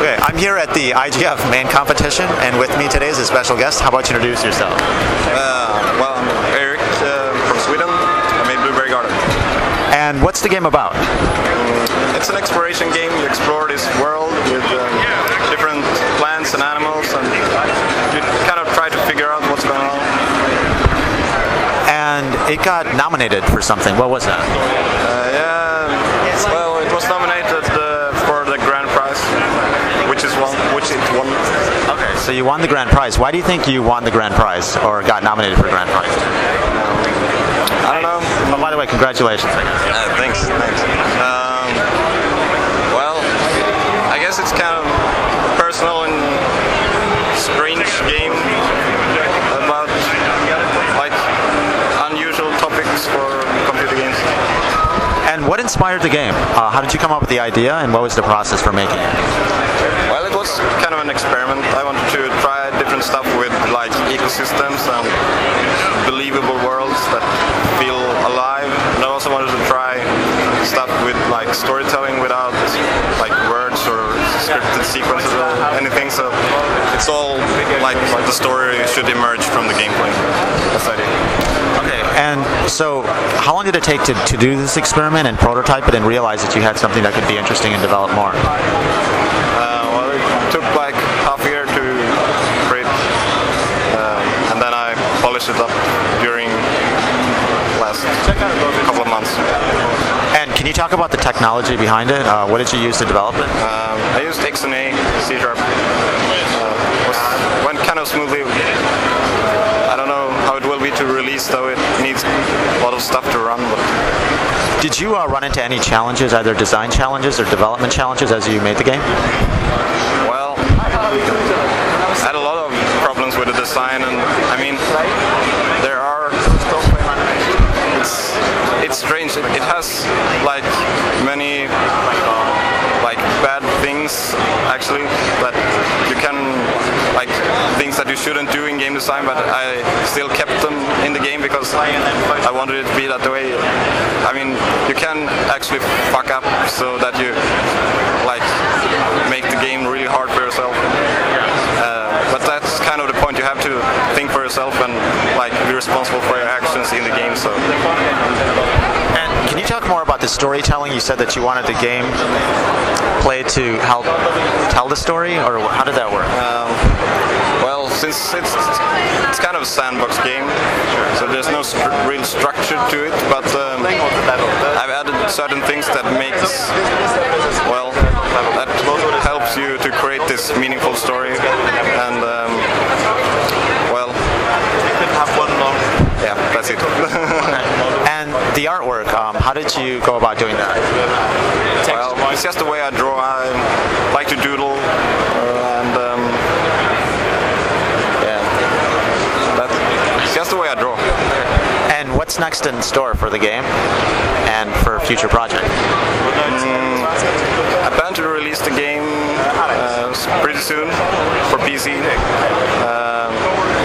Okay, I'm here at the IGF main competition, and with me today is a special guest. How about you introduce yourself? Uh, well, I'm Erik uh, from Sweden. I made Blueberry Garden. And what's the game about? It's an exploration game. You explore this world with um, different plants and animals, and you kind of try to figure out what's going on. And it got nominated for something. What was that? Uh, yeah, well, it was nominated uh, for the grand prize, which is one, which it won. Okay, so you won the grand prize. Why do you think you won the grand prize or got nominated for the grand prize? I don't know. Oh, by the way, congratulations. Uh, thanks, thanks. Um, well, I guess it's kind of personal and strange game about like unusual topics for computer games. And what inspired the game? Uh, how did you come up with the idea, and what was the process for making it? Was kind of an experiment. I wanted to try different stuff with like ecosystems and believable worlds that feel alive. And I also wanted to try stuff with like storytelling without like words or scripted sequences or anything. So it's all like the story should emerge from the gameplay. That's the idea. Okay, and so how long did it take to, to do this experiment and prototype it and realize that you had something that could be interesting and develop more? Uh, well, it took like half a year to create, uh, and then It up during last couple of months. And can you talk about the technology behind it? Uh, what did you use to develop it? Um, I used XNA, C Sharp. Uh, went kind of smoothly. I don't know how it will be to release, though it needs a lot of stuff to run. But Did you uh, run into any challenges, either design challenges or development challenges, as you made the game? well, I had a lot of design, and I mean, there are. It's it's strange. It, it has like many like bad things actually that you can like things that you shouldn't do in game design, but I still kept them in the game because I wanted it to be that way. I mean, you can actually fuck up so that you like make the game really hard for yourself. Uh, but that's kind of the point. You have to think for yourself and like be responsible for your actions in the game. So And can you talk more about the storytelling? You said that you wanted the game play to help tell the story, or how did that work? well, since it's it's kind of a sandbox game, so there's no stru- real structure to it. But um, I've added certain things that makes well that helps you to create this meaningful story and um, yeah that's it. And the artwork, um, how did you go about doing that? Well, it's just the way I draw. I like to doodle, uh, and um, yeah, that's just the way I draw. And what's next in store for the game and for future projects? I plan to release the game uh, pretty soon for PC, um,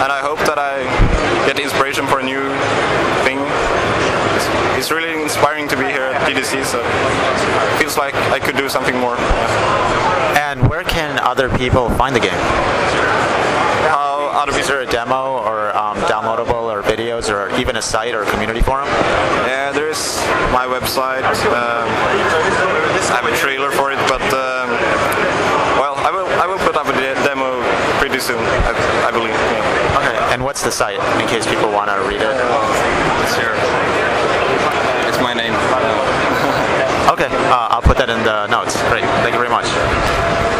and I hope that I get inspiration for a new thing. It's, it's really inspiring to be here at GDC, so it feels like I could do something more. And where can other people find the game? How other Is people there a demo or um, downloadable or videos or even a site or a community forum? Yeah, there is my website. Um, I have a trailer for it, but um, well, I will I will put up a de- demo pretty soon. I, I believe. Yeah. And what's the site in case people want to read it? It's my name. Okay. Uh, I'll put that in the notes. Great. Thank you very much.